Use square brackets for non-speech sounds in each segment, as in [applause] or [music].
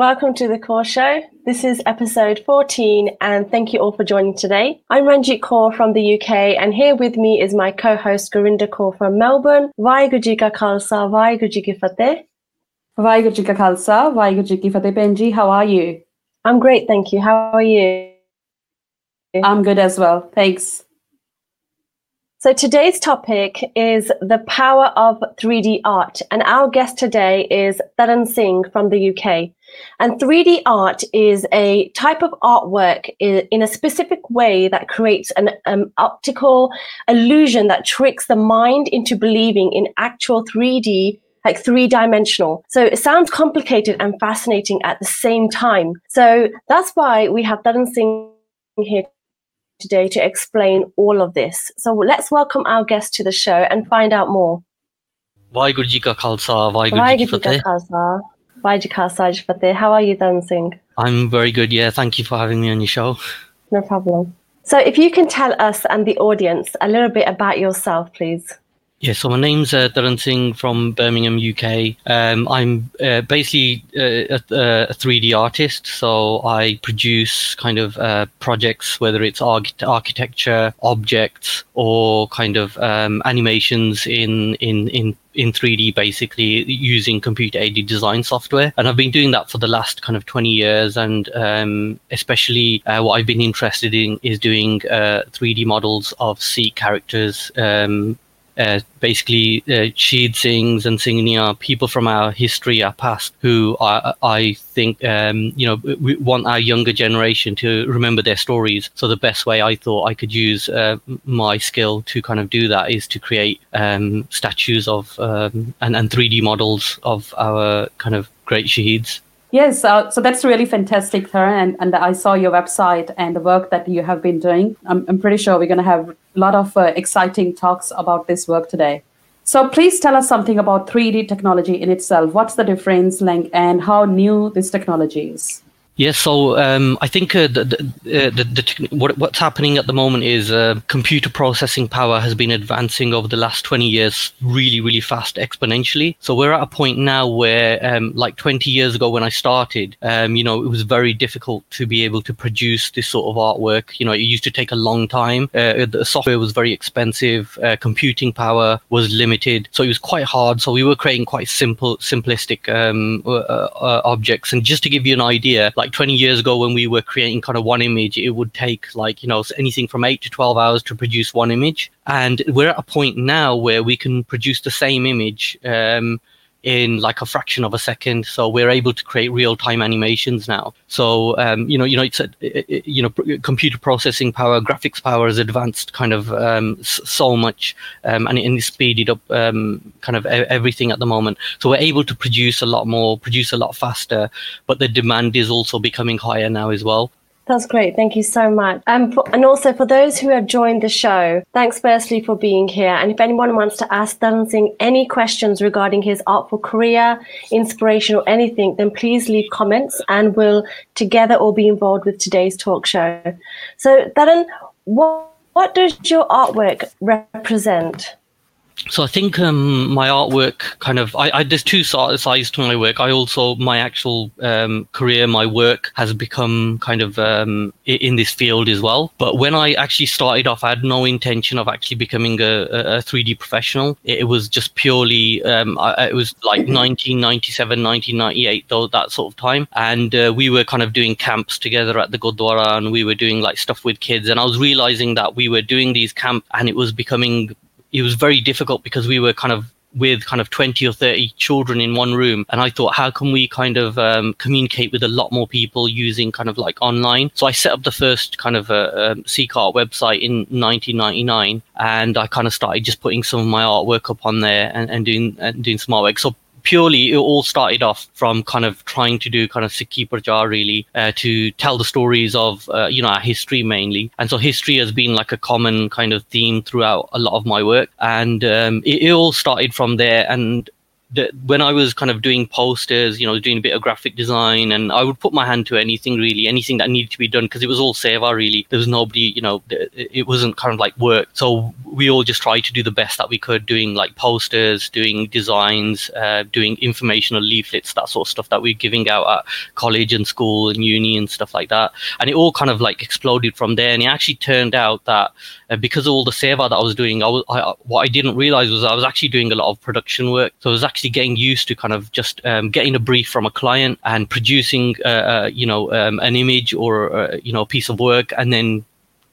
Welcome to the Kaur Show. This is episode 14, and thank you all for joining today. I'm Ranjit Kaur from the UK, and here with me is my co host Gurinder Kaur from Melbourne. Vaheguru Ji Ka Khalsa, Ji Ki Fateh. Vaheguru Ji Ka Khalsa, Vaheguru Ji Ki Fateh. Benji, how are you? I'm great, thank you. How are you? I'm good as well. Thanks. So today's topic is the power of 3D art, and our guest today is Taran Singh from the UK. And 3D art is a type of artwork in, a specific way that creates an um, optical illusion that tricks the mind into believing in actual 3D like three dimensional. So it sounds complicated and fascinating at the same time. So that's why we have Taran Singh here today to explain all of this. So let's welcome our guest to the show and find out more. Vaheguru Ji Ka Khalsa, Vaheguru Ji Ki Fateh. Fateh. How are you, Taran Singh? I'm very good, yeah. Thank you for having me on your show. No problem. So if you can tell us and the audience a little bit about yourself, please. Yeah, so my name's uh, Singh from Birmingham, UK. Um, I'm uh, basically uh, a, a, 3D artist, so I produce kind of uh, projects, whether it's arch- architecture, objects, or kind of um, animations in in in in 3D basically using computer aided design software. And I've been doing that for the last kind of 20 years. And um, especially uh, what I've been interested in is doing uh, 3D models of Sikh characters, um, uh, basically uh, Shaheed Singhs and Singhniya, people from our history, our past, who I, I think, um, you know, we want our younger generation to remember their stories. So the best way I thought I could use uh, my skill to kind of do that is to create um, statues of um, and, and 3D models of our kind of great Shaheeds. Yes, uh, so that's really fantastic, Tara. And, and I saw your website and the work that you have been doing. I'm, I'm pretty sure we're going to have a lot of uh, exciting talks about this work today. So please tell us something about 3D technology in itself. What's the difference, and how new this technology is? Yes, so um, I think uh, the, the, uh, the, the, what, what's happening at the moment is uh, computer processing power has been advancing over the last 20 years really, really fast, exponentially. So we're at a point now where, um, like 20 years ago when I started, um, you know, it was very difficult to be able to produce this sort of artwork. You know, it used to take a long time. Uh, the software was very expensive. Uh, computing power was limited, so it was quite hard. So we were creating quite simple, simplistic um, uh, objects. And just to give you an idea, like 20 years ago when we were creating kind of one image, it would take like, you know, anything from eight to 12 hours to produce one image. And we're at a point now where we can produce the same image um, in like a fraction of a second. So we're able to create real time animations now. So um, you know, you know, it's a, it, you know, computer processing power, graphics power has advanced kind of um, so much, um, and, and it's speeded up um, kind of everything at the moment. So we're able to produce a lot more, produce a lot faster, but the demand is also becoming higher now as well. That's great. Thank you so much. Um, for, and also for those who have joined the show, thanks firstly for being here. And if anyone wants to ask Taran Singh any questions regarding his artful career, inspiration, or anything, then please leave comments and we'll together all be involved with today's talk show. So, Taran, what, what does your artwork represent? So I think um, my artwork kind of I, I, there's two sides to my work. I also my actual um, career, my work has become kind of um, in this field as well. But when I actually started off, I had no intention of actually becoming a, a 3D professional. It, was just purely um, I, it was like 1997, 1998, though that sort of time, and uh, we were kind of doing camps together at the Gurdwara, and we were doing like stuff with kids, and I was realizing that we were doing these camps, and it was becoming it was very difficult because we were kind of with kind of 20 or 30 children in one room. And i thought how can we kind of um, communicate with a lot more people using kind of like online? So i set up the first kind of uh, um, Sikh-Art website in 1999 and i kind of started just putting some of my artwork up on there and, and doing and doing some artwork. So purely it all started off from kind of trying to do kind of Sikhi Prachar really uh, to tell the stories of uh, you know our history mainly. And so history has been like a common kind of theme throughout a lot of my work. And um, it, it all started from there. And the, when I was kind of doing posters, you know, doing a bit of graphic design, and I would put my hand to anything really, anything that needed to be done because it was all Seva really. There was nobody, you know, it wasn't kind of like work. So we all just tried to do the best that we could, doing like posters, doing designs, uh, doing informational leaflets, that sort of stuff that we're giving out at college and school and uni and stuff like that. And it all kind of like exploded from there. And it actually turned out that uh, because of all the Seva that I was doing, I was, I, what I didn't realize was I was actually doing a lot of production work. So I was actually getting used to kind of just um, getting a brief from a client and producing, uh, uh, you know, um, an image or, uh, you know, a piece of work and then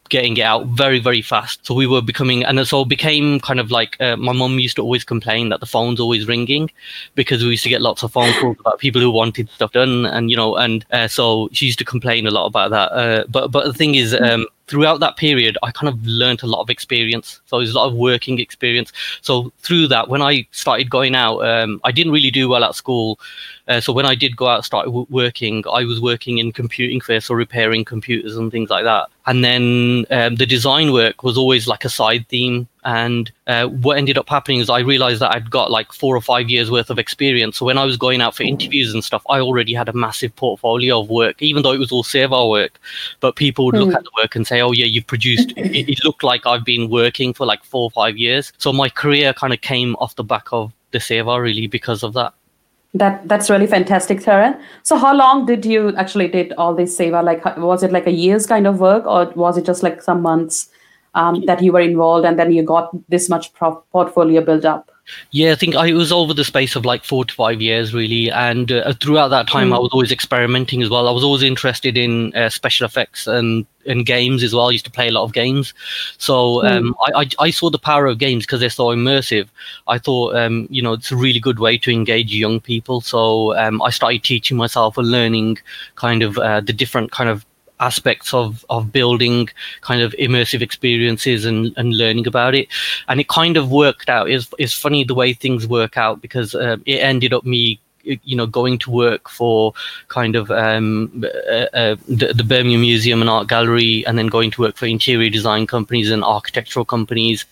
getting it out very very fast so we were becoming and so it became kind of like uh, my mum used to always complain that the phone's always ringing because we used to get lots of phone calls about people who wanted stuff done and you know and uh, so she used to complain a lot about that uh, but but the thing is um, throughout that period, I kind of learned a lot of experience. So there's a lot of working experience. So through that, when I started going out, um, I didn't really do well at school. Uh, so when I did go out, and start w- working, I was working in computing first, or repairing computers and things like that. And then um, the design work was always like a side theme and uh, what ended up happening is I realized that I'd got like four or five years worth of experience. So when I was going out for interviews and stuff, I already had a massive portfolio of work, even though it was all Seva work. But people would look mm. at the work and say, "Oh yeah, you've produced." [laughs] it, it looked like I've been working for like four or five years. So my career kind of came off the back of the Seva really because of that. That that's really fantastic, Taran. So how long did you actually did all this Seva? Like was it like a year's kind of work, or was it just like some months? Um, that you were involved and then you got this much pro- portfolio built up? Yeah, I think I was over the space of like four to five years, really. And uh, throughout that time, mm. I was always experimenting as well. I was always interested in uh, special effects and, and games as well. I used to play a lot of games. So mm. um, I, I, I, saw the power of games because they're so immersive. I thought, um, you know, it's a really good way to engage young people. So um, I started teaching myself and learning kind of uh, the different kind of aspects of of building kind of immersive experiences and and learning about it. And it kind of worked out. It's, it's funny the way things work out because uh, it ended up me you know going to work for kind of um, uh, uh, the, the, Birmingham Museum and Art Gallery, and then going to work for interior design companies and architectural companies,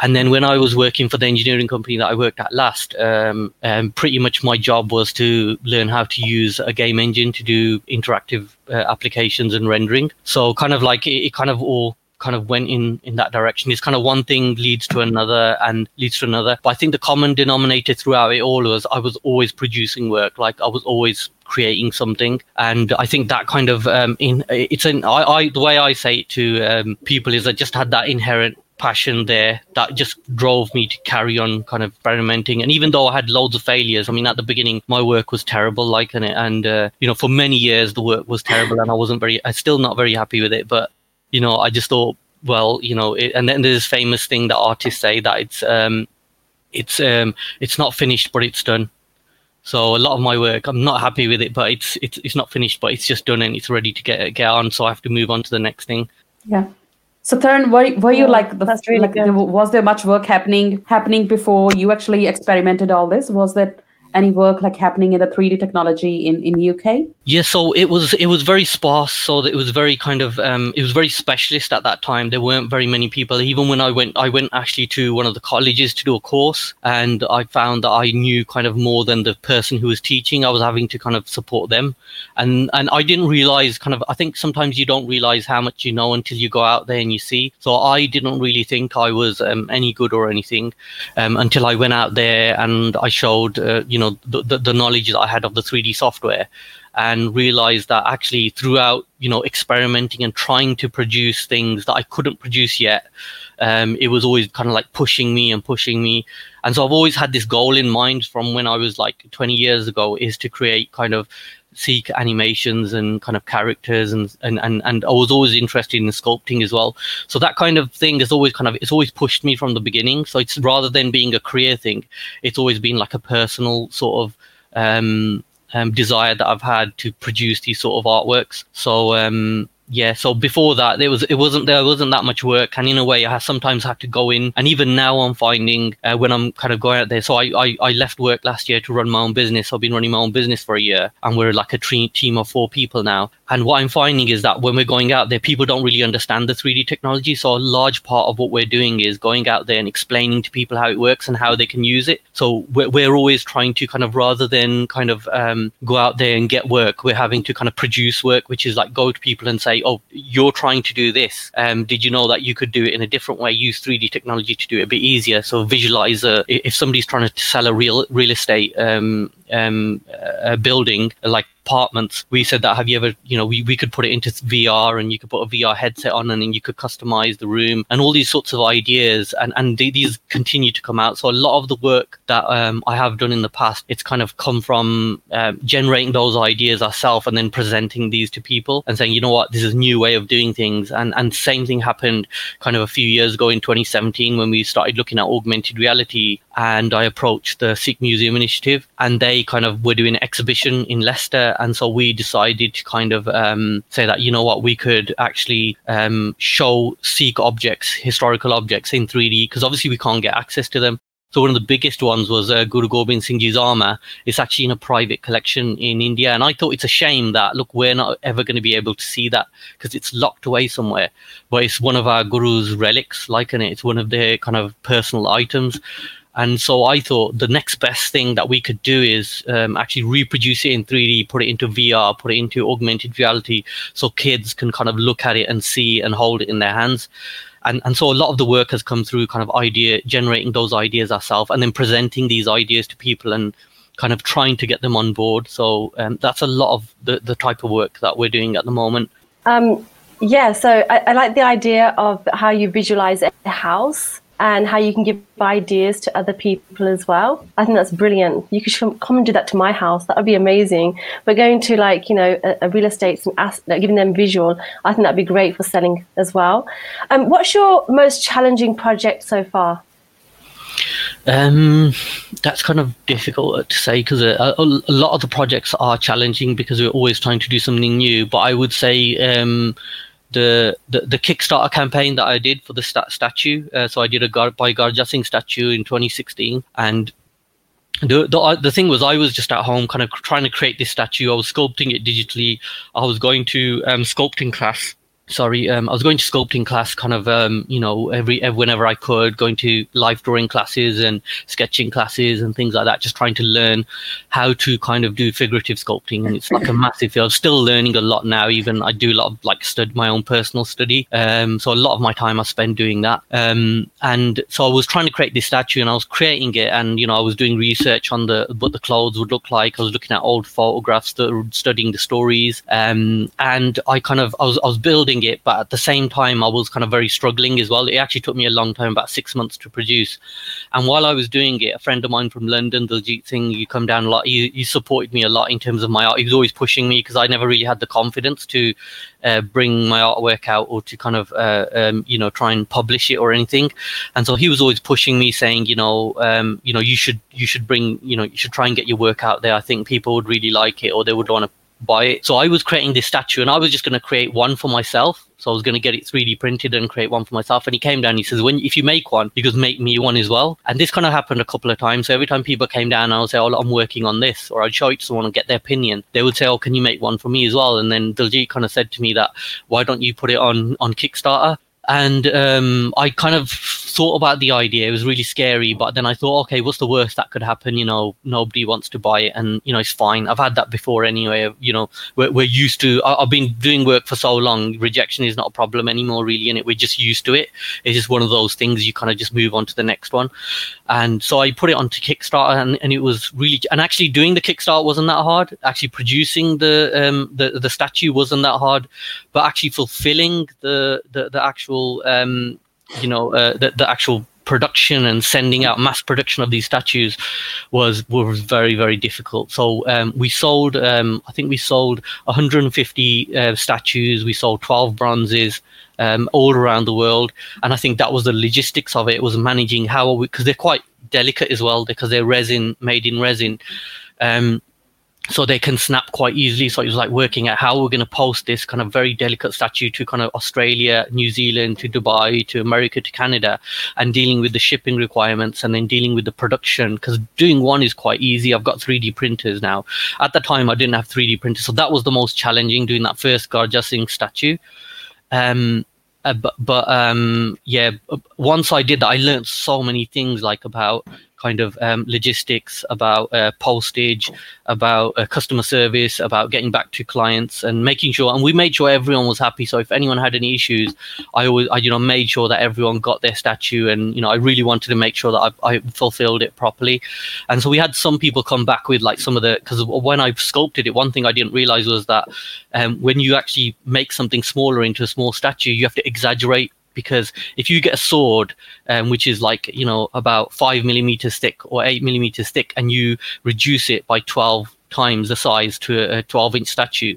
and then when I was working for the engineering company that I worked at last, um, um, pretty much my job was to learn how to use a game engine to do interactive uh, applications and rendering. So kind of like it, it kind of all kind of went in in that direction. It's kind of one thing leads to another and leads to another. But I think the common denominator throughout it all was I was always producing work. Like I was always creating something, and I think that kind of um, in it's an I, I the way I say it to um, people is I just had that inherent passion there that just drove me to carry on kind of experimenting. And even though I had loads of failures, I mean, at the beginning, my work was terrible, like, and, and uh, you know, for many years, the work was terrible and I wasn't very, I'm still not very happy with it. But, you know, I just thought, well, you know, it, and then there's this famous thing that artists say that it's, um, it's, um, it's not finished, but it's done. So a lot of my work, I'm not happy with it, but it's it's it's not finished, but it's just done and it's ready to get get on. So I have to move on to the next thing. Yeah. So Taran, were, were you like the really like, was there much work happening happening before you actually experimented all this? Was that any work like happening in the 3D technology in in UK? Yeah, so it was it was very sparse. So it was very kind of um, it was very specialist at that time. There weren't very many people. Even when I went, I went actually to one of the colleges to do a course, and I found that I knew kind of more than the person who was teaching. I was having to kind of support them, and and I didn't realize kind of. I think sometimes you don't realize how much you know until you go out there and you see. So I didn't really think I was um, any good or anything um, until I went out there and I showed uh, you know the, the, the knowledge that I had of the 3D software and realized that actually throughout you know experimenting and trying to produce things that I couldn't produce yet um, it was always kind of like pushing me and pushing me and so I've always had this goal in mind from when I was like 20 years ago is to create kind of Sikh animations and kind of characters and, and and and I was always interested in sculpting as well. So that kind of thing is always kind of it's always pushed me from the beginning. So it's rather than being a career thing, it's always been like a personal sort of um, um, desire that I've had to produce these sort of artworks. So um, yeah so before that there was it wasn't there wasn't that much work. And in a way i sometimes had to go in. And even now i'm finding uh, when i'm kind of going out there so I, I, I left work last year to run my own business. I've been running my own business for a year. And we're like a tre- team of four people now And what I'm finding is that when we're going out there, people don't really understand the 3D technology. So a large part of what we're doing is going out there and explaining to people how it works and how they can use it. So we're, we're always trying to kind of rather than kind of um, go out there and get work, we're having to kind of produce work, which is like go to people and say, "Oh, you're trying to do this. Um, did you know that you could do it in a different way? Use 3D technology to do it a bit easier." So visualize if somebody's trying to sell a real real estate um, um, a building like apartments. We said that have you ever, you know, we, we could put it into VR and you could put a VR headset on and then you could customize the room and all these sorts of ideas. And, and these continue to come out. So a lot of the work that um, I have done in the past, it's kind of come from um, generating those ideas ourselves and then presenting these to people and saying, you know what, this is a new way of doing things. And, and same thing happened kind of a few years ago in 2017 when we started looking at augmented reality and I approached the Sikh Museum Initiative and they kind of were doing an exhibition in Leicester and so we decided to kind of um, say that you know what we could actually um, show Sikh objects, historical objects in 3D because obviously we can't get access to them. So one of the biggest ones was uh, Guru Gobind Singh Ji's armor. It's actually in a private collection in India, and I thought it's a shame that look we're not ever going to be able to see that because it's locked away somewhere. But it's one of our Guru's relics, like it. It's one of their kind of personal items. And so I thought the next best thing that we could do is um, actually reproduce it in 3D, put it into VR, put it into augmented reality, so kids can kind of look at it and see and hold it in their hands. And, and so a lot of the work has come through kind of idea generating those ideas ourselves and then presenting these ideas to people and kind of trying to get them on board. So um, that's a lot of the, the type of work that we're doing at the moment. Um, yeah, so I, I like the idea of how you visualize a house and how you can give ideas to other people as well. I think that's brilliant. You could come and do that to my house. That would be amazing. But going to like you know a, a real estate and ask, like, giving them visual, I think that'd be great for selling as well. Um, what's your most challenging project so far? Um, that's kind of difficult to say because a, a, a, lot of the projects are challenging because we're always trying to do something new. But I would say um, the, the, the Kickstarter campaign that I did for the st- statue. Uh, so I did a Gar- Bhai Garja Singh statue in 2016, and the, the the thing was I was just at home, kind of trying to create this statue. I was sculpting it digitally. I was going to um, sculpting class sorry, um, I was going to sculpting class kind of, um, you know, every, every, whenever I could, going to life drawing classes and sketching classes and things like that, just trying to learn how to kind of do figurative sculpting. And it's like a massive field. I'm still learning a lot now. Even I do a lot of like stud my own personal study. Um, so a lot of my time I spend doing that. Um, and so I was trying to create this statue and I was creating it and, you know, I was doing research on the, what the clothes would look like. I was looking at old photographs, studying the stories. Um, and I kind of, I was, I was building it, but at the same time, I was kind of very struggling as well. It actually took me a long time, about six months to produce. And while I was doing it, a friend of mine from London, Diljit Singh, you come down a lot. He, he supported me a lot in terms of my art. He was always pushing me because I never really had the confidence to uh, bring my artwork out or to kind of uh, um, you know try and publish it or anything. And so he was always pushing me, saying, you know, um, you know, you should you should bring, you know, you should try and get your work out there. I think people would really like it, or they would want to buy it. So I was creating this statue and I was just going to create one for myself. So I was going to get it 3D printed and create one for myself. And he came down, he says, when, if you make one, you could make me one as well. And this kind of happened a couple of times. So every time people came down, I would say, oh, I'm working on this, or I'd show it to someone and get their opinion. They would say, oh, can you make one for me as well? And then Diljit kind of said to me that, why don't you put it on, on Kickstarter? and um, I kind of thought about the idea. It was really scary, but then I thought, okay, what's the worst that could happen? You know, nobody wants to buy it, and you know, it's fine. I've had that before anyway. You know, we're, we're used to. I, have been doing work for so long. Rejection is not a problem anymore, really, and it we're just used to it. It's just one of those things. You kind of just move on to the next one. And so I put it onto Kickstarter, and, and it was really. And actually, doing the Kickstarter wasn't that hard. Actually, producing the um, the the statue wasn't that hard, but actually fulfilling the the, the actual actual um, you know uh, the, the actual production and sending out mass production of these statues was was very very difficult. So um, we sold, um, I think we sold 150 uh, statues. We sold 12 bronzes um, all around the world, and I think that was the logistics of it. Was managing how because they're quite delicate as well because they're resin made in resin. Um, so they can snap quite easily. So it was like working out how we're going to post this kind of very delicate statue to kind of Australia, New Zealand, to Dubai, to America, to Canada, and dealing with the shipping requirements and then dealing with the production. Because doing one is quite easy. I've got 3D printers now. At the time, I didn't have 3D printers, so that was the most challenging doing that first Garjasingh statue. Um, uh, but but um, yeah, once I did that, I learned so many things like about kind of um, logistics, about uh, postage, about uh, customer service, about getting back to clients and making sure. And we made sure everyone was happy. So if anyone had any issues, I always, I, you know, made sure that everyone got their statue. And you know, I really wanted to make sure that I, I fulfilled it properly. And so we had some people come back with like some of the because when I sculpted it, one thing I didn't realize was that um, when you actually make something smaller into a small statue, you have to exaggerate because if you get a sword um, which is like you know about five millimeters thick or eight millimeters thick and you reduce it by 12 times the size to a 12 inch statue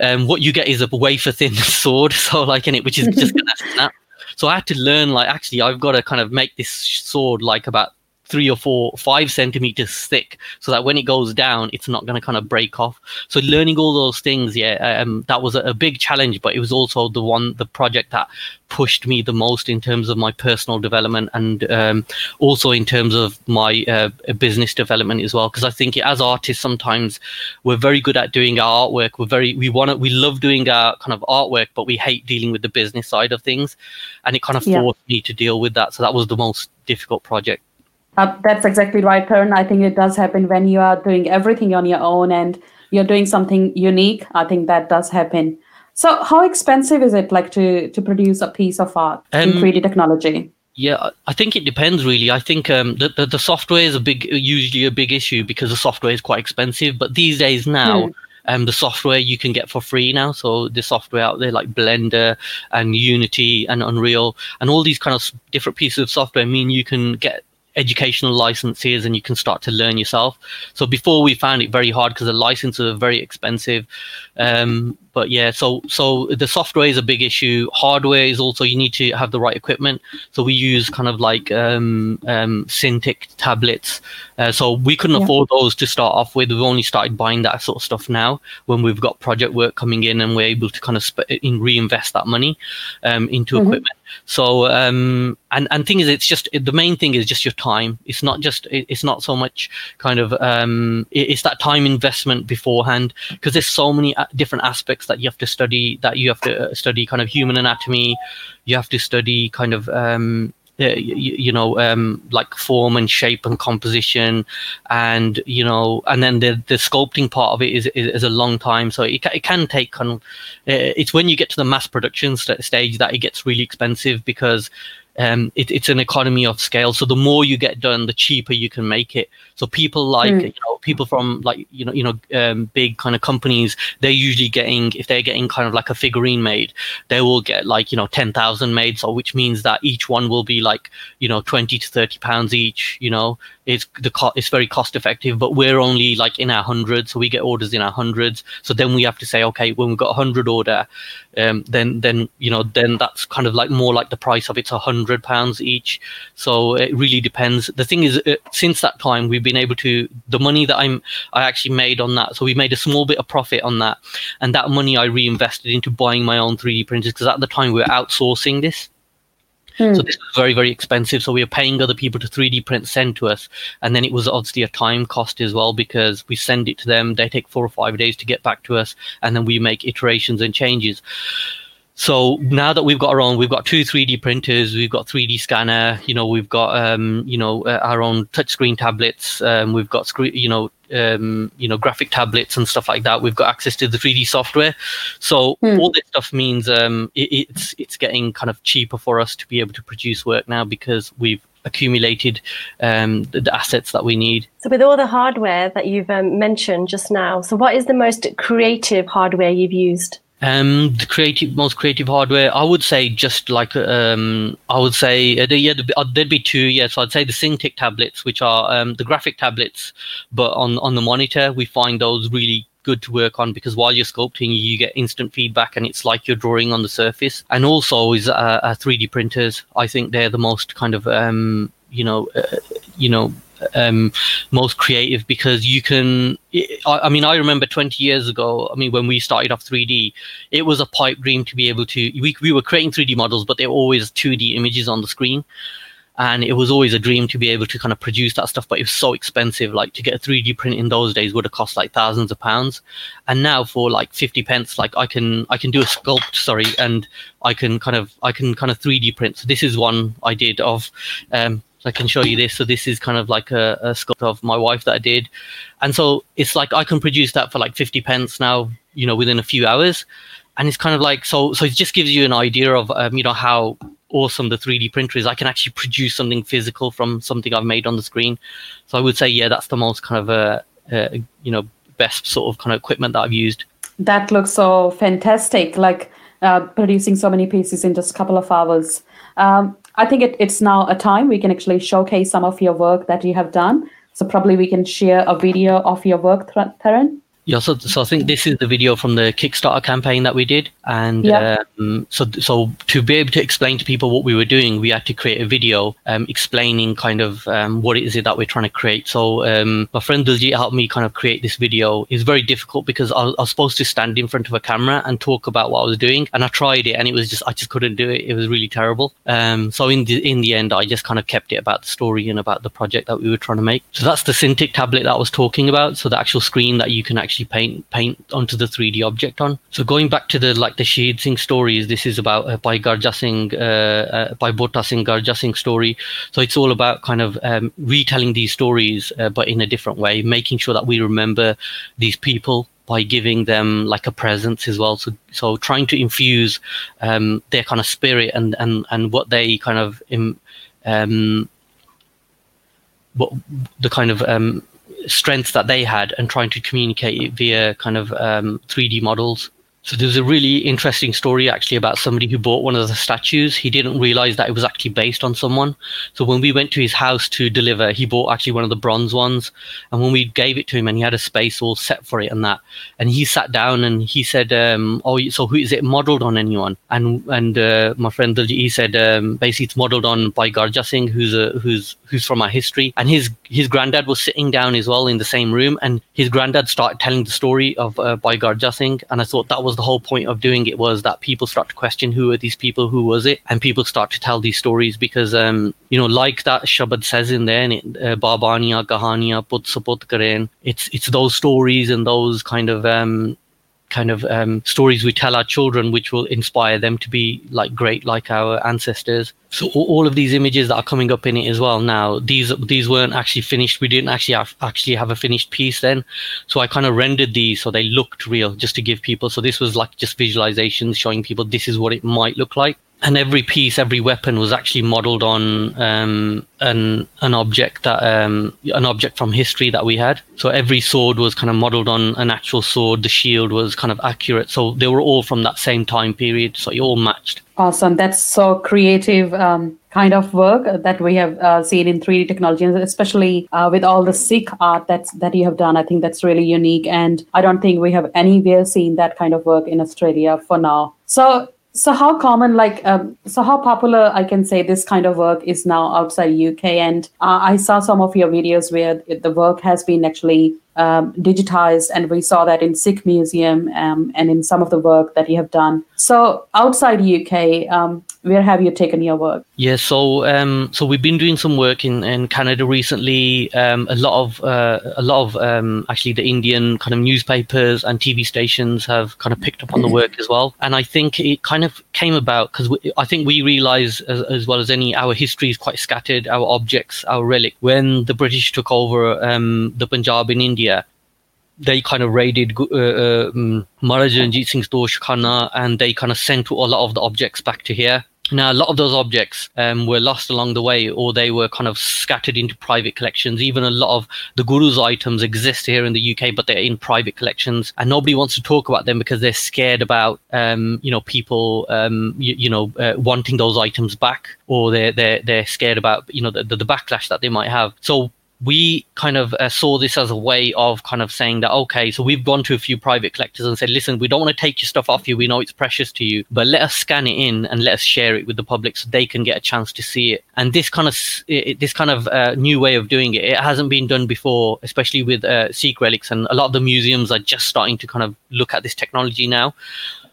um, what you get is a wafer thin [laughs] sword so like in it which is just gonna [laughs] snap. So i had to learn like actually i've got to kind of make this sword like about three or four, five centimeters thick, so that when it goes down, it's not going to kind of break off. So learning all those things, yeah, um, that was a, a, big challenge, but it was also the one, the project that pushed me the most in terms of my personal development and um, also in terms of my uh, business development as well. Because I think as artists, sometimes we're very good at doing our artwork. We're very, we want to, we love doing our kind of artwork, but we hate dealing with the business side of things, and it kind of yeah. forced me to deal with that. So that was the most difficult project. Uh, that's exactly right, Karan. I think it does happen when you are doing everything on your own and you're doing something unique. I think that does happen. So, how expensive is it like to to produce a piece of art um, in 3D technology? Yeah, I think it depends really. I think um, the, the, the software is a big, usually a big issue because the software is quite expensive. But these days now, hmm. um, the software you can get for free now. So the software out there like Blender and Unity and Unreal and all these kind of different pieces of software mean you can get educational licenses and you can start to learn yourself. So before we found it very hard because the licenses are very expensive. Um, but yeah, so so the software is a big issue. Hardware is also you need to have the right equipment. So we use kind of like um, um, Cintiq tablets. Uh, so we couldn't yeah. afford those to start off with. We've only started buying that sort of stuff now when we've got project work coming in and we're able to kind of sp- in reinvest that money um, into mm-hmm. equipment. So um, and and thing is, it's just the main thing is just your time. It's not just it's not so much kind of um, it's that time investment beforehand because there's so many different aspects that you have to study. That you have to uh, study kind of human anatomy. You have to study kind of um, uh, you, you, know um, like form and shape and composition and you know and then the the sculpting part of it is is, is a long time so it, it can take kind of uh, it's when you get to the mass production st- stage that it gets really expensive because um, it, it's an economy of scale. So the more you get done, the cheaper you can make it. So people like mm. you know people from like you know you know um, big kind of companies, they're usually getting if they're getting kind of like a figurine made, they will get like you know ten thousand made. So which means that each one will be like you know twenty to thirty pounds each. You know, it's the co- it's very cost effective, but we're only like in our hundreds, so we get orders in our hundreds. So then we have to say, okay, when we've got a hundred order, um, then then you know then that's kind of like more like the price of it's a hundred pounds each. So it really depends. The thing is, uh, since that time, we've been able to the money that I'm I actually made on that. So we made a small bit of profit on that, and that money I reinvested into buying my own 3D printers because at the time we were outsourcing this. Hmm. So this was very, very expensive. So we were paying other people to 3D print send to us. And then it was obviously a time cost as well because we send it to them. They take four or five days to get back to us. And then we make iterations and changes. So now that we've got our own, we've got two 3D printers, we've got 3D scanner, you know, we've got, um, you know, uh, our own touchscreen tablets, um, we've got screen, you know, um, you know, graphic tablets and stuff like that. We've got access to the 3D software. So hmm. all this stuff means um, it, it's it's getting kind of cheaper for us to be able to produce work now because we've accumulated um, the, the, assets that we need. So, with all the hardware that you've um, mentioned just now, so what is the most creative hardware you've used? Um, the creative, most creative hardware, I would say just like um, I would say uh, yeah, uh, there'd be two. Yes, I'd say the Cintiq tablets, which are um, the graphic tablets, but on on the monitor, we find those really good to work on because while you're sculpting, you get instant feedback and it's like you're drawing on the surface. And also is uh, 3D uh, printers. I think they're the most kind of um, you know, uh, you know, um, most creative because you can. I, I, mean, I remember 20 years ago. I mean, when we started off 3D, it was a pipe dream to be able to. We we were creating 3D models, but they were always 2D images on the screen and it was always a dream to be able to kind of produce that stuff but it was so expensive like to get a 3d print in those days would have cost like thousands of pounds and now for like 50 pence like i can i can do a sculpt sorry and i can kind of i can kind of 3d print so this is one i did of um I can show you this. So this is kind of like a, a sculpt of my wife that I did, and so it's like I can produce that for like fifty pence now, you know, within a few hours, and it's kind of like so. So it just gives you an idea of um, you know how awesome the 3D printer is. I can actually produce something physical from something I've made on the screen. So I would say, yeah, that's the most kind of uh, uh, you know best sort of kind of equipment that I've used. That looks so fantastic, like uh, producing so many pieces in just a couple of hours. Um, I think it, it's now a time we can actually showcase some of your work that you have done. So probably we can share a video of your work, Theron. Yeah, so, so I think this is the video from the Kickstarter campaign that we did, and yeah. um, so so to be able to explain to people what we were doing, we had to create a video um, explaining kind of um, what it is that we're trying to create. So um, my friend Diljit helped me kind of create this video. It's very difficult because I, I, was supposed to stand in front of a camera and talk about what I was doing, and I tried it, and it was just I just couldn't do it. It was really terrible. Um, so in the in the end, I just kind of kept it about the story and about the project that we were trying to make. So that's the Cintiq tablet that I was talking about. So the actual screen that you can actually actually paint paint onto the 3D object on. So going back to the like the Shahid Singh stories, this is about uh, Bhai Garja Singh, uh, uh, Bhai Bota Singh Garja Singh story. So it's all about kind of um, retelling these stories, uh, but in a different way, making sure that we remember these people by giving them like a presence as well. So, so trying to infuse um, their kind of spirit and and and what they kind of um, what the kind of um, strengths that they had and trying to communicate via kind of um, 3D models. So there's a really interesting story actually about somebody who bought one of the statues. He didn't realize that it was actually based on someone. So when we went to his house to deliver, he bought actually one of the bronze ones. And when we gave it to him and he had a space all set for it and that, and he sat down and he said, um, "Oh, so who is it modeled on anyone?" And and uh, my friend he said, um, basically it's modeled on Bhai Garja Singh, who's a, who's who's from our history, and his his granddad was sitting down as well in the same room, and his granddad started telling the story of uh, Bhai Garja Singh, and I thought that was the whole point of doing it was that people start to question who are these people, who was it, and people start to tell these stories because um, you know, like that Shabad says in there, uh, Babaniya, Put Saput Karen, it's it's those stories and those kind of um, kind of um, stories we tell our children, which will inspire them to be like great, like our ancestors. So all of these images that are coming up in it as well now, these these weren't actually finished. We didn't actually have, actually have a finished piece then, so I kind of rendered these so they looked real, just to give people. So this was like just visualizations showing people this is what it might look like and every piece, every weapon was actually modeled on um, an an object that um, an object from history that we had. So every sword was kind of modeled on an actual sword. The shield was kind of accurate. So they were all from that same time period. So it all matched. Awesome! That's so creative. Um, kind of work that we have uh, seen in 3D technology, especially uh, with all the Sikh art that's that you have done. I think that's really unique, and I don't think we have anywhere seen that kind of work in Australia for now. So so how common like um, so how popular i can say this kind of work is now outside uk and uh, i saw some of your videos where the work has been actually um, digitized, and we saw that in Sikh Museum um, and in some of the work that you have done. So outside UK, um, where have you taken your work? Yeah, so um, so we've been doing some work in, in Canada recently. Um, a lot of uh, a lot of um, actually the Indian kind of newspapers and TV stations have kind of picked up on the work as well. And I think it kind of came about because I think we realize as, as, well as any our history is quite scattered. Our objects, our relic. When the British took over the Punjab in India they kind of raided uh, uh, um, Maharaja Ranjit Singh's Toshakhana and they kind of sent a lot of the objects back to here. Now, a lot of those objects um, were lost along the way, or they were kind of scattered into private collections. Even a lot of the Guru's items exist here in the UK, but they're in private collections, and nobody wants to talk about them because they're scared about, um, you know, people, um, you, you, know, uh, wanting those items back, or they're they're they're scared about, you know, the, the backlash that they might have. So we kind of uh, saw this as a way of kind of saying that okay so we've gone to a few private collectors and said listen we don't want to take your stuff off you. We know it's precious to you but let us scan it in and let us share it with the public so they can get a chance to see it. And this kind of it, this kind of uh, new way of doing it it hasn't been done before especially with uh, Sikh relics and a lot of the museums are just starting to kind of look at this technology now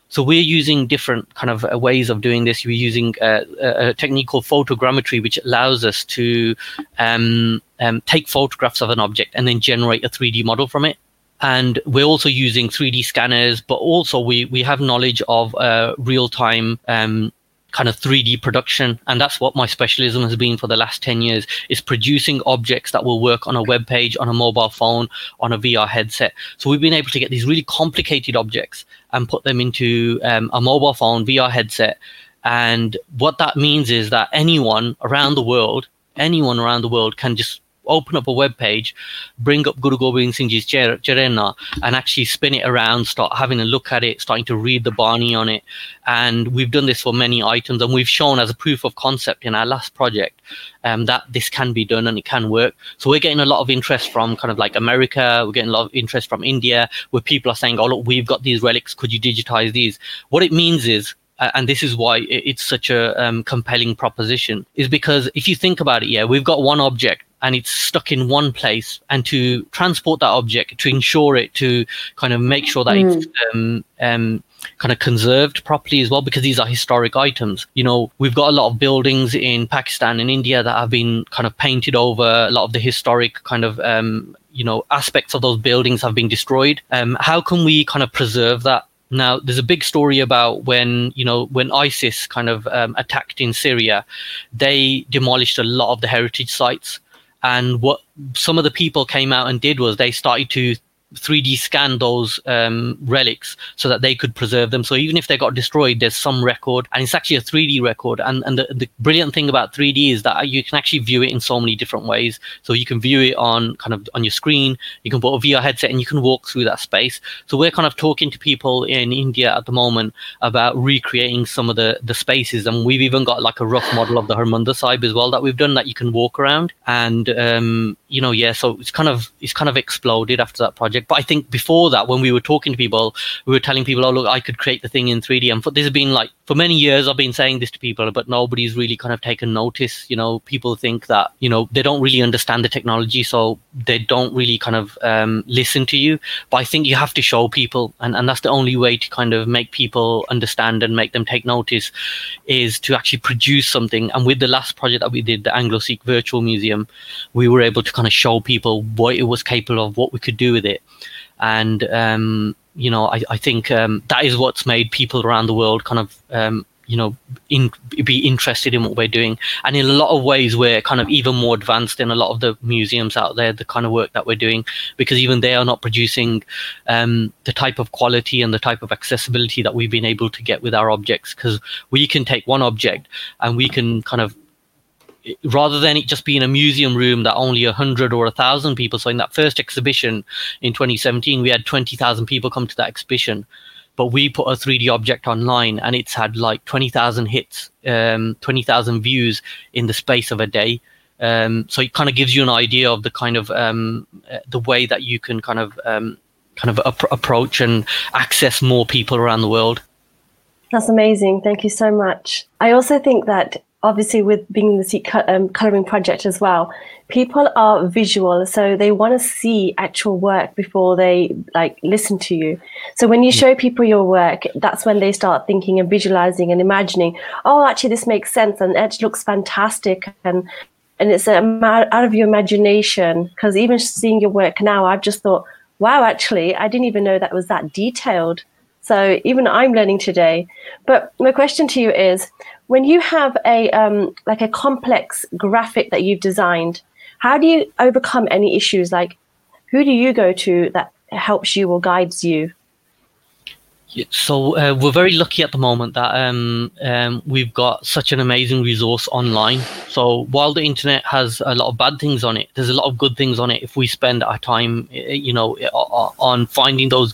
so we're using different kind of uh, ways of doing this. We're using uh, a technique called photogrammetry, which allows us to um, um, take photographs of an object and then generate a 3D model from it. And we're also using 3D scanners, but also we we have knowledge of uh, real time um, kind of 3D production. And that's what my specialism has been for the last 10 years is producing objects that will work on a web page, on a mobile phone, on a VR headset. So we've been able to get these really complicated objects and put them into um, a mobile phone, VR headset. And what that means is that anyone around the world, anyone around the world can just open up a web page, bring up Guru Gobind Singh Ji's Charena and actually spin it around, start having a look at it, starting to read the Bani on it. And we've done this for many items and we've shown as a proof of concept in our last project um, that this can be done and it can work. So we're getting a lot of interest from kind of like America, we're getting a lot of interest from India where people are saying, oh, look, we've got these relics, could you digitize these? What it means is and this is why it's such a um, compelling proposition is because if you think about it yeah we've got one object and it's stuck in one place and to transport that object to ensure it to kind of make sure that mm. it's um, um, kind of conserved properly as well because these are historic items. You know we've got a lot of buildings in pakistan and india that have been kind of painted over. A lot of the historic kind of um, you know aspects of those buildings have been destroyed. Um, how can we kind of preserve that? Now, there's a big story about when you know when ISIS kind of um, attacked in Syria, they demolished a lot of the heritage sites, and what some of the people came out and did was they started to 3D scan those um, relics so that they could preserve them. So even if they got destroyed, there's some record, and it's actually a 3D record. And and the, the brilliant thing about 3D is that you can actually view it in so many different ways. So you can view it on kind of on your screen. You can put a VR headset and you can walk through that space. So we're kind of talking to people in India at the moment about recreating some of the the spaces, and we've even got like a rough model of the Harmandir Sahib as well that we've done that you can walk around. And um, you know, yeah, so it's kind of it's kind of exploded after that project But I think before that, when we were talking to people, we were telling people, "Oh, look, I could create the thing in 3D." And this has been like for many years, I've been saying this to people, but nobody's really kind of taken notice. You know, people think that you know they don't really understand the technology, so they don't really kind of um, listen to you. But I think you have to show people, and and that's the only way to kind of make people understand and make them take notice, is to actually produce something. And with the last project that we did, the Anglo Sikh Virtual Museum, we were able to kind of show people what it was capable of, what we could do with it and um, you know I, I think um, that is what's made people around the world kind of um, you know in, be interested in what we're doing. And in a lot of ways we're kind of even more advanced in a lot of the museums out there the kind of work that we're doing because even they are not producing um, the type of quality and the type of accessibility that we've been able to get with our objects. Because we can take one object and we can kind of rather than it just being a museum room that only a hundred or a thousand people. So in that first exhibition in 2017, we had 20,000 people come to that exhibition, but we put a 3D object online and it's had like 20,000 hits, um, 20,000 views in the space of a day. Um, so it kind of gives you an idea of the kind of um, uh, the way that you can kind of um, kind of ap- approach and access more people around the world. That's amazing. Thank you so much. I also think that obviously with being in the Sikh um, coloring project as well people are visual so they want to see actual work before they like listen to you. So when you mm. show people your work that's when they start thinking and visualizing and imagining oh actually this makes sense and it looks fantastic and and it's um, out of your imagination. Because even seeing your work now i've just thought wow actually i didn't even know that was that detailed. So even i'm learning today. But my question to you is when you have a um, like a complex graphic that you've designed, how do you overcome any issues? Like, who do you go to that helps you or guides you? so uh, we're very lucky at the moment that um, um, we've got such an amazing resource online. So while the internet has a lot of bad things on it, there's a lot of good things on it. If we spend our time, you know, on finding those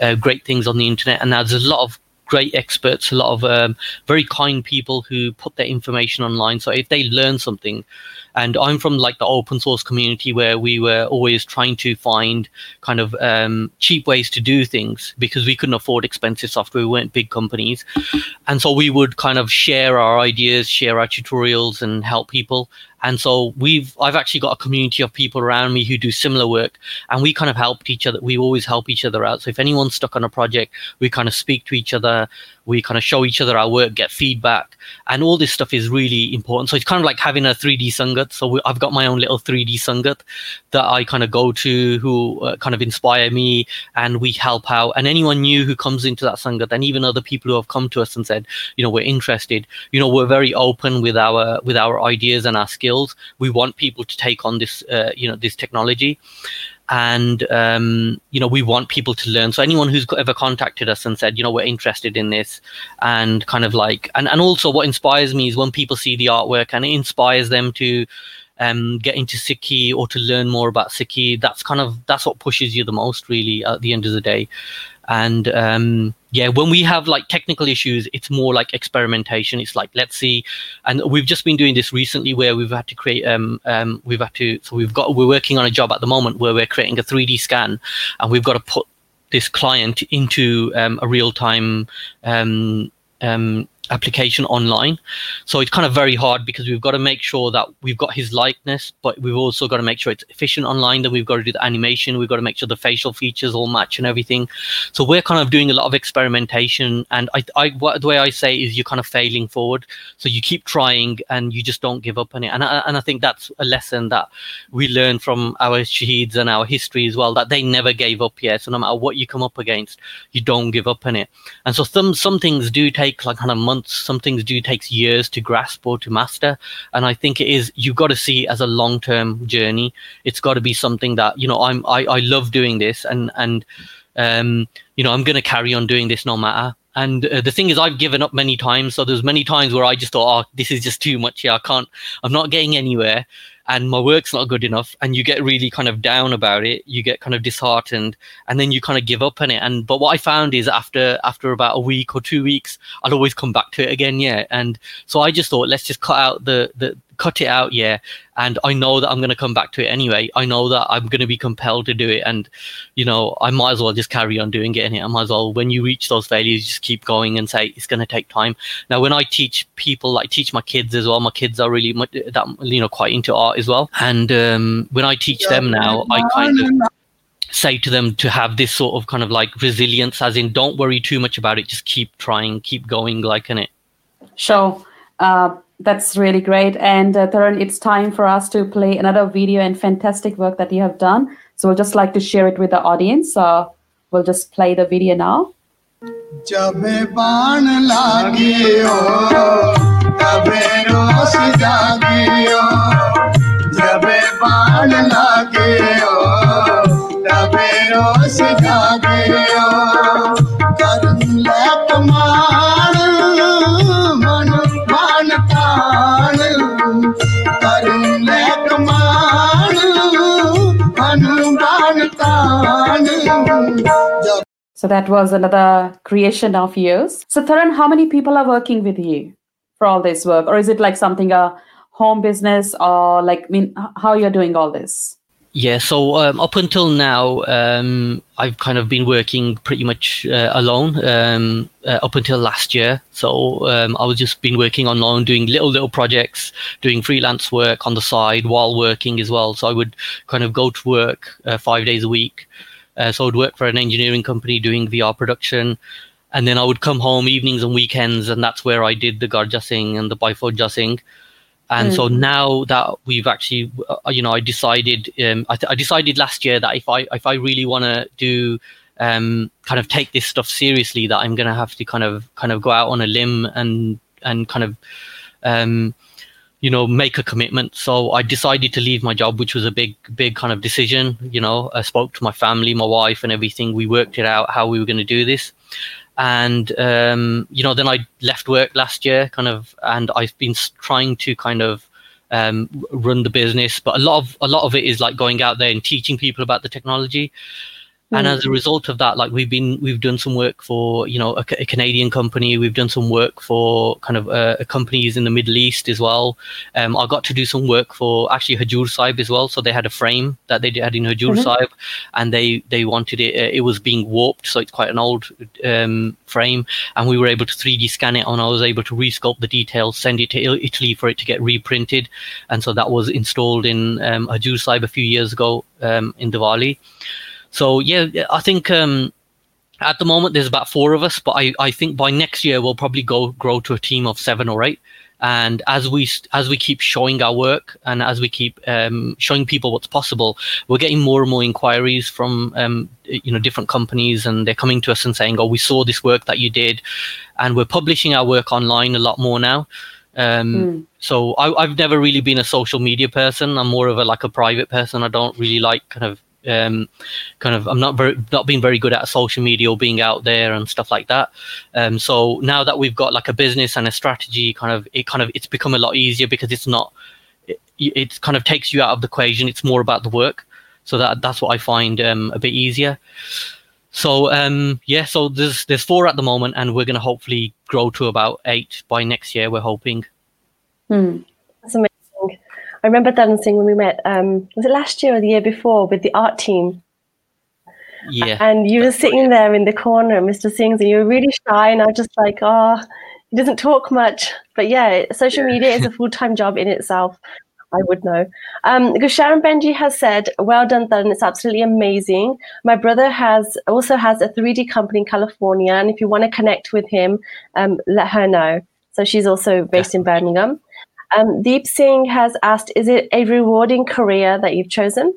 uh, great things on the internet, and there's a lot of great experts, a lot of um, very kind people who put their information online. So if they learn something, and I'm from like the open source community where we were always trying to find kind of um, cheap ways to do things because we couldn't afford expensive software. We weren't big companies, and so we would kind of share our ideas, share our tutorials, and help people and so we've i've actually got a community of people around me who do similar work and we kind of helped each other we always help each other out. So if anyone's stuck on a project we kind of speak to each other we kind of show each other our work get feedback and all this stuff is really important. So it's kind of like having a 3d sangat. So we, i've got my own little 3d sangat that i kind of go to who uh, kind of inspire me and we help out. And anyone new who comes into that sangat and even other people who have come to us and said you know we're interested you know we're very open with our with our ideas and our skills we want people to take on this uh, you know this technology. And um, you know we want people to learn. So anyone who's ever contacted us and said you know we're interested in this and kind of like and, and also what inspires me is when people see the artwork and it inspires them to um, get into Sikhi or to learn more about Sikhi. that's kind of that's what pushes you the most really at the end of the day. And um, yeah when we have like technical issues it's more like experimentation. It's like let's see. And we've just been doing this recently where we've had to create um, um we've had to so we've got we're working on a job at the moment where we're creating a 3d scan and we've got to put this client into um, a real time um, um, application online. So it's kind of very hard because we've got to make sure that we've got his likeness, but we've also got to make sure it's efficient online. Then we've got to do the animation. We've got to make sure the facial features all match and everything. So we're kind of doing a lot of experimentation. And I, I what, the way I say is you're kind of failing forward. So you keep trying and you just don't give up on it. And I, and I think that's a lesson that we learn from our shaheeds and our history as well, that they never gave up yet. So no matter what you come up against, you don't give up on it. And so some, some things do take like kind of months months. Some things do takes years to grasp or to master. And I think it is you've got to see as a long term journey. It's got to be something that you know I'm I, I love doing this and and um, you know I'm going to carry on doing this no matter. And uh, the thing is, I've given up many times. So there's many times where I just thought, oh, this is just too much here. I can't. I'm not getting anywhere and my work's not good enough and you get really kind of down about it you get kind of disheartened and then you kind of give up on it. And but what i found is after after about a week or two weeks i'd always come back to it again yeah. And so i just thought let's just cut out the the cut it out yeah. And i know that i'm going to come back to it anyway. I know that i'm going to be compelled to do it and you know i might as well just carry on doing it and i might as well when you reach those failures just keep going and say it's going to take time. Now when i teach people like teach my kids as well my kids are really that you know quite into art as well. And um, when i teach them now i kind of say to them to have this sort of kind of like resilience as in don't worry too much about it just keep trying keep going like in it sure uh, that's really great. And uh, it's time for us to play another video and fantastic work that you have done. So we'll just like to share it with the audience. So we'll just play the video now. So that was another creation of yours. So Tarun, how many people are working with you for all this work? Or is it like something a home business or like I mean how you're doing all this? Yeah, so um, up until now, um, I've kind of been working pretty much uh, alone um, uh, up until last year. So um, I was just been working on loan, doing little little projects, doing freelance work on the side while working as well. So I would kind of go to work uh, five days a week, uh, so I would work for an engineering company doing VR production. And then I would come home evenings and weekends, and that's where I did the Garja Singh and the Bhai Bota Singh. And mm. so now that we've actually, uh, you know, I decided, um, I, th- I, decided last year that if I if I really want to do um, kind of take this stuff seriously, that I'm going to have to kind of kind of go out on a limb and and kind of um, you know make a commitment. So i decided to leave my job which was a big big kind of decision you know. I spoke to my family my wife and everything. We worked it out how we were going to do this. And um, you know then i left work last year kind of and i've been trying to kind of um, run the business. But a lot of a lot of it is like going out there and teaching people about the technology and as a result of that like we've been we've done some work for you know a, a canadian company. We've done some work for kind of uh, companies in the middle east as well. Um, i got to do some work for actually hajur sahib as well. So they had a frame that they had in hajur mm-hmm. sahib and they they wanted it uh, it was being warped. So it's quite an old um, frame. And we were able to 3d scan it and i was able to resculpt the details send it to italy for it to get reprinted. And so that was installed in um, hajur sahib a few years ago um, in diwali so yeah, I think um, at the moment there's about four of us, but I, I think by next year we'll probably go grow to a team of seven or eight. And as we as we keep showing our work and as we keep um, showing people what's possible, we're getting more and more inquiries from um, you know different companies, and they're coming to us and saying, "Oh, we saw this work that you did," and we're publishing our work online a lot more now. Um, mm. So I, have never really been a social media person. I'm more of a like a private person. I don't really like kind of um, kind of I'm not very not being very good at social media or being out there and stuff like that. Um, so now that we've got like a business and a strategy, kind of it kind of it's become a lot easier because it's not it, it kind of takes you out of the equation. It's more about the work. So that that's what I find um, a bit easier. So um, yeah, so there's there's four at the moment, and we're going to hopefully grow to about eight by next year. We're hoping. Hmm. That's amazing. I remember dancing when we met. Um, was it last year or the year before with the art team? Yeah. And you were sitting there in the corner, Mr. Sings, and you were really shy, and I was just like, oh, he doesn't talk much. But yeah, social media is a [laughs] full time job in itself. I would know. Um, because Sharon Benji has said, "Well done, Tarun. It's absolutely amazing." My brother has also has a 3D company in California, and if you want to connect with him, um, let her know. So she's also based in Birmingham. Um, Deep Singh has asked, is it a rewarding career that you've chosen?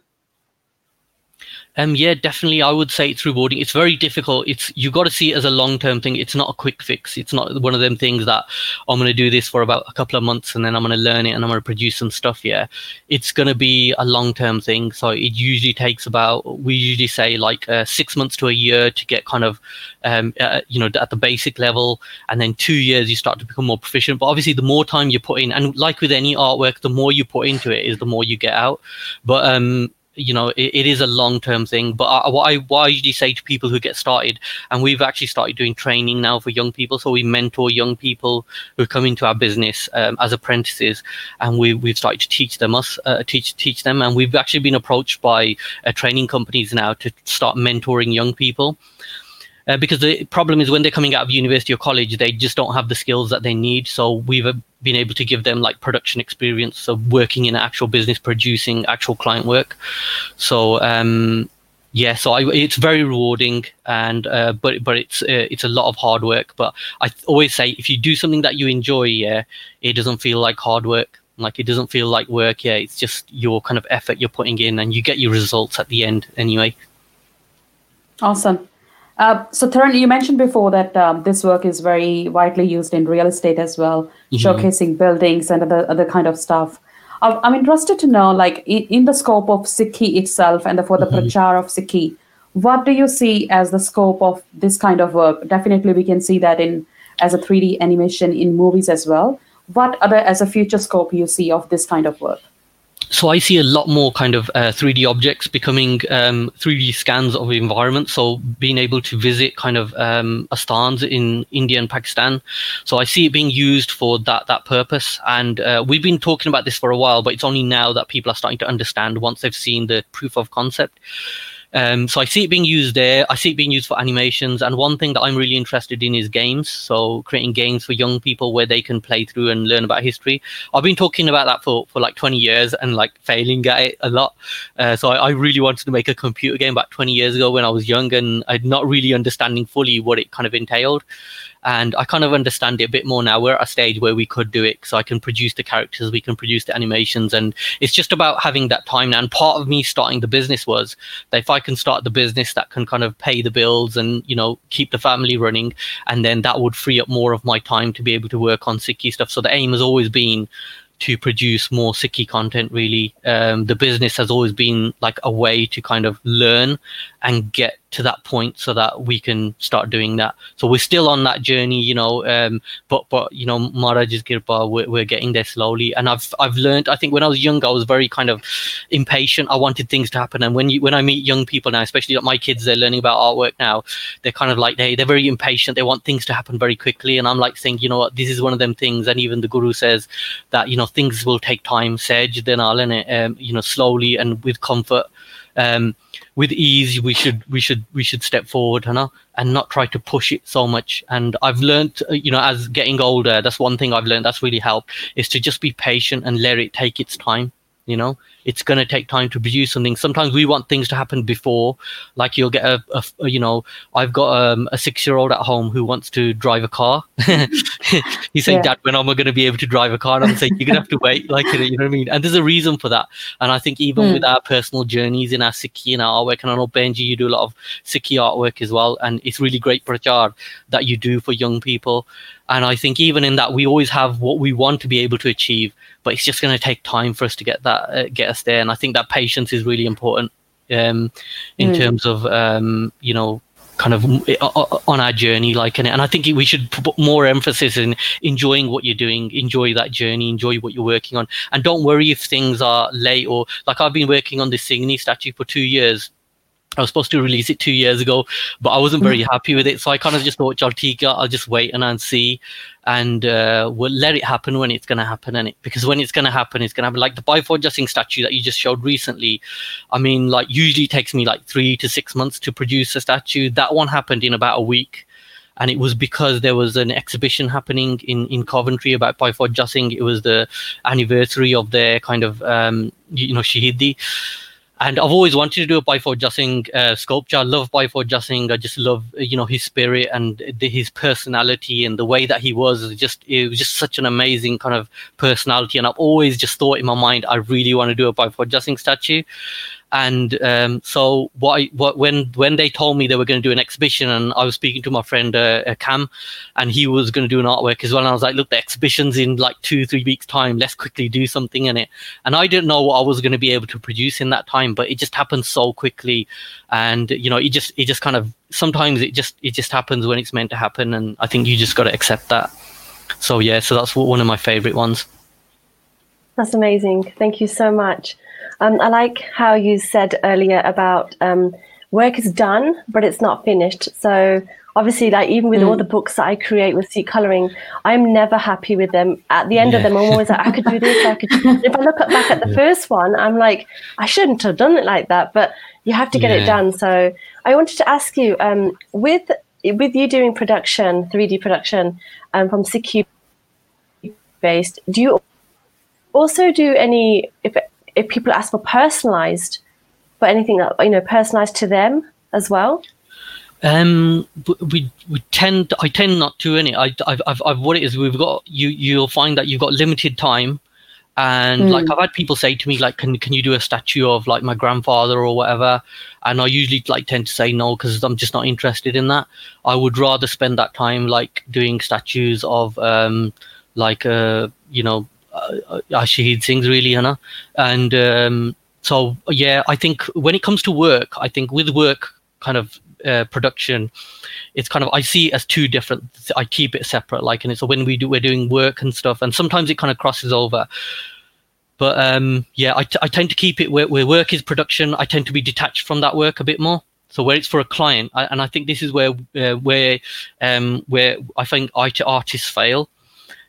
Um, yeah, definitely. I would say it's rewarding. It's very difficult. It's you got to see it as a long term thing. It's not a quick fix. It's not one of them things that I'm going to do this for about a couple of months and then I'm going to learn it and I'm going to produce some stuff. Yeah, it's going to be a long term thing. So it usually takes about we usually say like uh, six months to a year to get kind of um, uh, you know at the basic level, and then two years you start to become more proficient. But obviously, the more time you put in, and like with any artwork, the more you put into it is the more you get out. But um, you know it, it is a long term thing but I, what, I, what I usually say to people who get started and we've actually started doing training now for young people so we mentor young people who come into our business um, as apprentices and we, we've started to teach them us uh, teach teach them and we've actually been approached by uh, training companies now to start mentoring young people uh, because the problem is when they're coming out of university or college, they just don't have the skills that they need. So we've uh, been able to give them like production experience, so working in an actual business, producing actual client work. So um, yeah, so I, it's very rewarding, and uh, but but it's uh, it's a lot of hard work. But I always say if you do something that you enjoy, yeah, it doesn't feel like hard work. Like it doesn't feel like work. Yeah, it's just your kind of effort you're putting in, and you get your results at the end anyway. Awesome. Uh, so, Tarun, you mentioned before that um, this work is very widely used in real estate as well, mm-hmm. showcasing buildings and other other kind of stuff. I'm interested to know, like, in, in the scope of Sikhi itself and the, for the mm-hmm. prachar of Sikhi, what do you see as the scope of this kind of work? Definitely, we can see that in as a 3D animation in movies as well. What other as a future scope you see of this kind of work? So I see a lot more kind of uh, 3D objects becoming um, 3D scans of the environment. So being able to visit kind of um, asthans in India and Pakistan. So I see it being used for that that purpose. And uh, we've been talking about this for a while, but it's only now that people are starting to understand once they've seen the proof of concept. Um, so I see it being used there. I see it being used for animations. And one thing that I'm really interested in is games. So creating games for young people where they can play through and learn about history. I've been talking about that for, for like 20 years and like failing at it a lot. Uh, so I, I, really wanted to make a computer game about 20 years ago when I was young and I'd not really understanding fully what it kind of entailed and I kind of understand it a bit more now. We're at a stage where we could do it, so I can produce the characters, we can produce the animations, and it's just about having that time now. And part of me starting the business was that if I can start the business that can kind of pay the bills and you know keep the family running, and then that would free up more of my time to be able to work on Sikhi stuff. So the aim has always been to produce more Sikhi content really. Um, the business has always been like a way to kind of learn and get to that point so that we can start doing that. So we're still on that journey, you know. Um, but but you know, Maharaj's Kirpa, we're, we're getting there slowly. And I've I've learned. I think when I was young, I was very kind of impatient. I wanted things to happen. And when you when I meet young people now, especially like my kids, they're learning about artwork now. They're kind of like they they're very impatient. They want things to happen very quickly. And I'm like saying, you know what, this is one of them things. And even the guru says that you know things will take time. Sej, then I'll learn it. Um, you know, slowly and with comfort. Um, with ease we should we should we should step forward you know, and not try to push it so much. And i've learned you know as getting older that's one thing i've learned that's really helped is to just be patient and let it take its time you know it's going to take time to produce something. Sometimes we want things to happen before like you'll get a, a, you know i've got um, a six year old at home who wants to drive a car. [laughs] He's saying yeah. dad when am i going to be able to drive a car? And i'm saying you're going to have to [laughs] wait like you know what i mean? And there's a reason for that. And i think even mm. with our personal journeys in our sikhi and our artwork and i know benji you do a lot of sikhi artwork as well and it's really great prachar that you do for young people. And I think even in that, we always have what we want to be able to achieve, but it's just going to take time for us to get that, uh, get us there. And I think that patience is really important um, in mm. terms of, um, you know, kind of on our journey like and, and i think we should put more emphasis in enjoying what you're doing enjoy that journey enjoy what you're working on and don't worry if things are late or like i've been working on this Singhni statue for two years I was supposed to release it two years ago, but I wasn't very mm. happy with it. So I kind of just thought, Jaltika, I'll just wait and, I'll see, and uh, we'll let it happen when it's going to happen. And it because when it's going to happen, it's going to happen. Like the Bhai Bota Singh statue that you just showed recently. I mean, like usually takes me like three to six months to produce a statue. That one happened in about a week. And it was because there was an exhibition happening in, in Coventry about Bhai Bota Singh. It was the anniversary of their kind of, um, you know, Shahidi and I've always wanted to do a Bhai Bota Singh uh, sculpture. I love Bhai Bota Singh. I just love you know his spirit and the, his personality and the way that he was. Just it was just such an amazing kind of personality. And I've always just thought in my mind, I really want to do a Bhai Bota Singh statue and um, so what, I, what when when they told me they were going to do an exhibition and i was speaking to my friend uh, uh, cam and he was going to do an artwork as well and i was like look the exhibition's in like two three weeks time. Let's quickly do something in it. And i didn't know what i was going to be able to produce in that time but it just happened so quickly. And you know it just it just kind of sometimes it just it just happens when it's meant to happen and i think you just got to accept that. So yeah so that's one of my favorite ones. That's amazing. Thank you so much um, I like how you said earlier about um, work is done, but it's not finished. So obviously, like even with mm. all the books that I create with seat coloring, I'm never happy with them. At the end yeah. of them, I'm always like, I could do this. I could. if I look back at the yeah. first one, I'm like, I shouldn't have done it like that. But you have to get yeah. it done. So I wanted to ask you, um, with with you doing production, 3D production um, from Sikhi based, do you also do any if if people ask for personalized, but anything that you know personalized to them as well? Um, we we tend I tend not to any. I I've, I've, I've what it is we've got you you'll find that you've got limited time, and mm. like I've had people say to me like can can you do a statue of like my grandfather or whatever, and I usually like tend to say no because I'm just not interested in that. I would rather spend that time like doing statues of um like uh you know uh, Shaheed Singh's really, you know. And um, so, yeah, I think when it comes to work, I think with work kind of uh, production, it's kind of I see it as two different. I keep it separate, like, and it's when we do we're doing work and stuff, and sometimes it kind of crosses over. But um, yeah, I, t- I tend to keep it where, where work is production. I tend to be detached from that work a bit more. So where it's for a client, I, and I think this is where uh, where um, where I think artists fail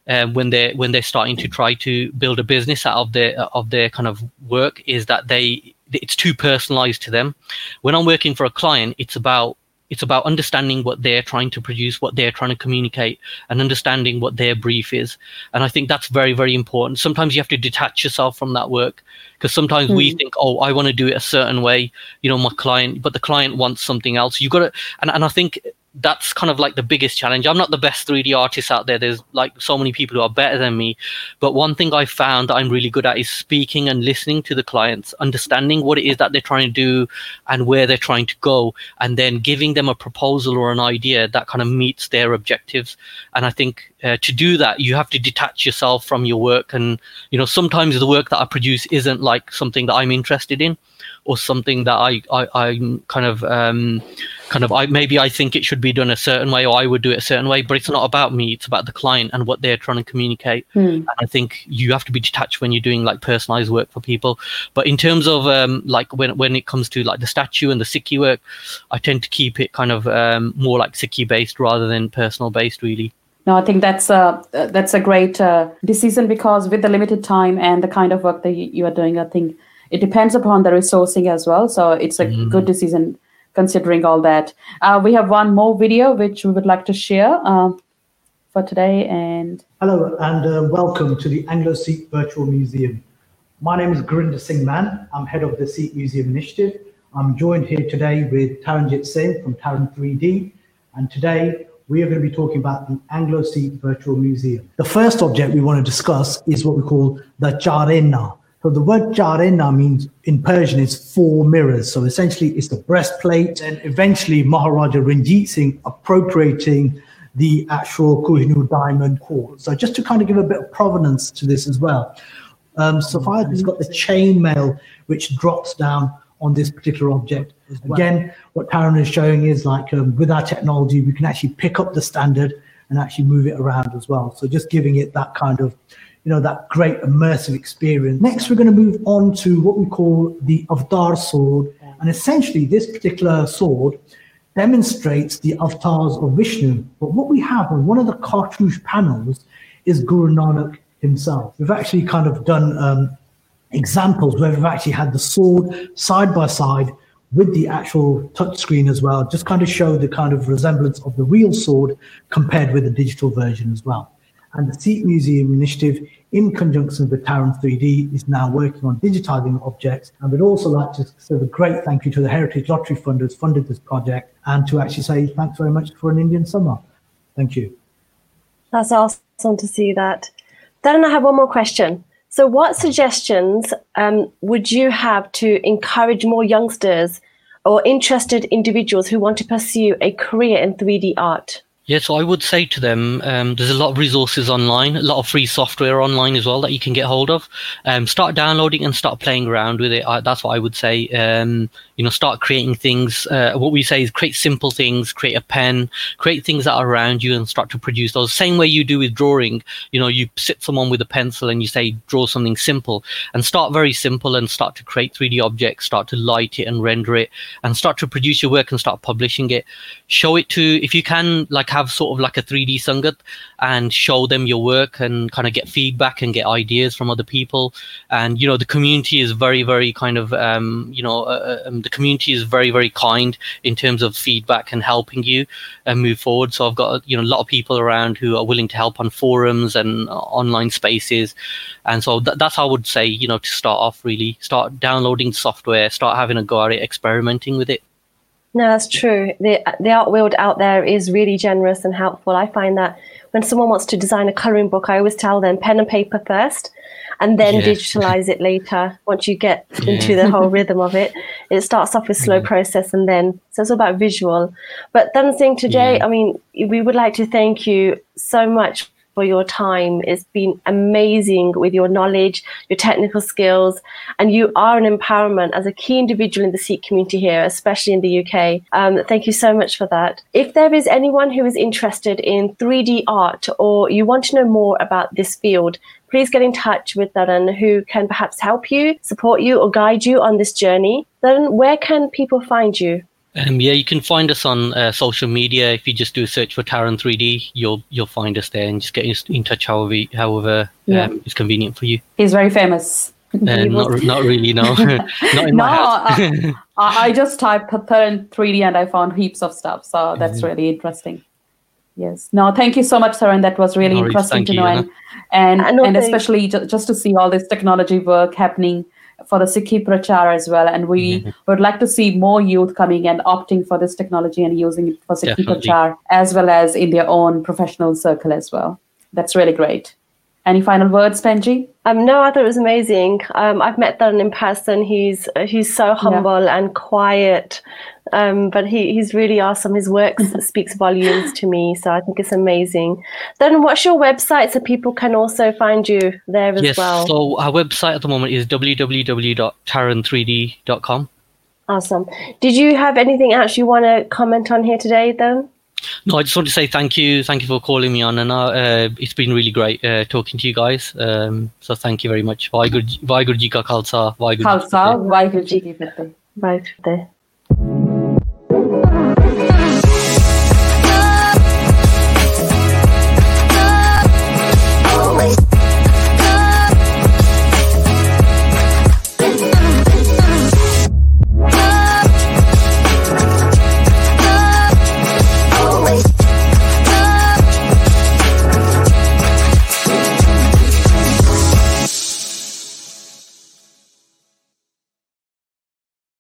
um, when they're when they're starting to try to build a business out of their of their kind of work is that they it's too personalized to them. When I'm working for a client, it's about it's about understanding what they're trying to produce, what they're trying to communicate, and understanding what their brief is. And I think that's very, very important. Sometimes you have to detach yourself from that work because sometimes mm. we hmm. think, oh, I want to do it a certain way, you know, my client, but the client wants something else. You've got to, and, and I think that's kind of like the biggest challenge. I'm not the best 3D artist out there. There's like so many people who are better than me. But one thing I found that I'm really good at is speaking and listening to the clients, understanding what it is that they're trying to do and where they're trying to go, and then giving them a proposal or an idea that kind of meets their objectives. And I think uh, to do that, you have to detach yourself from your work. And, you know, sometimes the work that I produce isn't like something that I'm interested in or something that I, I I'm kind of um, kind of I maybe I think it should be done a certain way or I would do it a certain way, but it's not about me. It's about the client and what they're trying to communicate. Hmm. And I think you have to be detached when you're doing like personalized work for people. But in terms of um, like when when it comes to like the statue and the Sikhi work, I tend to keep it kind of um, more like Sikhi based rather than personal based, really. No, I think that's a uh, that's a great uh, decision because with the limited time and the kind of work that you, you are doing, I think it depends upon the resourcing as well. So it's a Mhm. good decision considering all that. Uh, we have one more video which we would like to share uh, for today, and Hello and uh, welcome to the Anglo-Sikh Virtual Museum. My name is Gurinder Singh Mann. I'm head of the Sikh Museum Initiative. I'm joined here today with Taranjit Singh from Taran 3D. And today we are going to be talking about the Anglo-Sikh Virtual Museum. The first object we want to discuss is what we call the Charena. So the word Charena means in Persian is four mirrors. So essentially it's the breastplate and eventually Maharaja Ranjit Singh appropriating the actual Kohinoor diamond core. So just to kind of give a bit of provenance to this as well. Um, Sophia has got the chainmail which drops down on this particular object. Again, what Taran is showing is like um, with our technology, we can actually pick up the standard and actually move it around as well. So just giving it that kind of, you know, that great immersive experience. Next, we're going to move on to what we call the Avtar sword. And essentially, this particular sword demonstrates the avatars of Vishnu. But what we have on one of the cartouche panels is Guru Nanak himself. We've actually kind of done um, examples where we've actually had the sword side by side with the actual touchscreen as well, just kind of show the kind of resemblance of the real sword compared with the digital version as well. And the Sikh Museum Initiative, in conjunction with Taran 3D, is now working on digitizing objects. And we'd also like to say a great thank you to the Heritage Lottery Fund who's funded this project and to actually say thanks very much for an Indian summer. Thank you. That's awesome to see that. Then I have one more question. So, what suggestions um, would you have to encourage more youngsters or interested individuals who want to pursue a career in 3D art? Yeah, so I would say to them, um, there's a lot of resources online, a lot of free software online as well that you can get hold of. Um, start downloading and start playing around with it. I, that's what I would say. Um, you know, start creating things. Uh, what we say is create simple things, create a pen, create things that are around you, and start to produce those. Same way you do with drawing. You know, you sit someone with a pencil and you say draw something simple, and start very simple and start to create 3D objects, start to light it and render it, and start to produce your work and start publishing it. Show it to if you can, like have sort of like a 3D Sangat and show them your work and kind of get feedback and get ideas from other people. And you know, the community is very, very kind of um, you know, uh, um, the community is very, very kind in terms of feedback and helping you and move forward. So I've got you know a lot of people around who are willing to help on forums and uh, online spaces, and so th- that's how I would say you know to start off really start downloading software, start having a go at it, experimenting with it. No, that's true. The the art world out there is really generous and helpful. I find that when someone wants to design a coloring book, I always tell them pen and paper first, and then Yeah. digitalize it later. Once you get [laughs] Yeah. into the whole rhythm of it, it starts off with slow Yeah. process, and then so it's all about visual. But then saying today, Yeah. I mean, we would like to thank you so much for your time. It's been amazing with your knowledge, your technical skills, and you are an empowerment as a key individual in the Sikh community here, especially in the UK. Um, thank you so much for that. If there is anyone who is interested in 3D art or you want to know more about this field, please get in touch with Taran, who can perhaps help you, support you, or guide you on this journey. Then, where can people find you? Um, yeah, you can find us on uh, social media. If you just do a search for Taran 3D, you'll you'll find us there and just get in, in touch however however Yeah. um, is convenient for you. he's very famous. Uh, not [laughs] not really, no, [laughs] [laughs] not in no, my house. I, I I just typed Taran 3D and I found heaps of stuff. So that's Mhm. really interesting. Yes. No, thank you so much, Saran. That was really No interesting Thank to you, know. Anna. And and, And no, and thank- especially ju- just to see all this technology work happening for the Sikhi Prachar as well. And we Mhm. would like to see more youth coming and opting for this technology and using it for Sikhi Definitely. Prachar as well as in their own professional circle as well. That's really great. Any final words, Benji? Um, no, I thought it was amazing. Um, I've met Taran in person. He's he's so humble and quiet, um, but he, he's really awesome. His work [laughs] speaks volumes to me, so I think it's amazing. Then, what's your website so people can also find you there as yes. well? So our website at the moment is www.taran3d.com. Awesome. Did you have anything else you want to comment on here today, though? No, I just want to say thank you. Thank you for calling me on, and uh, uh, it's been really great uh, talking to you guys. Um, so thank you very much. Vaheguru Ji Ka Khalsa, Vaheguru Ji Ki Fateh. Vaheguru Ji Ki Fateh.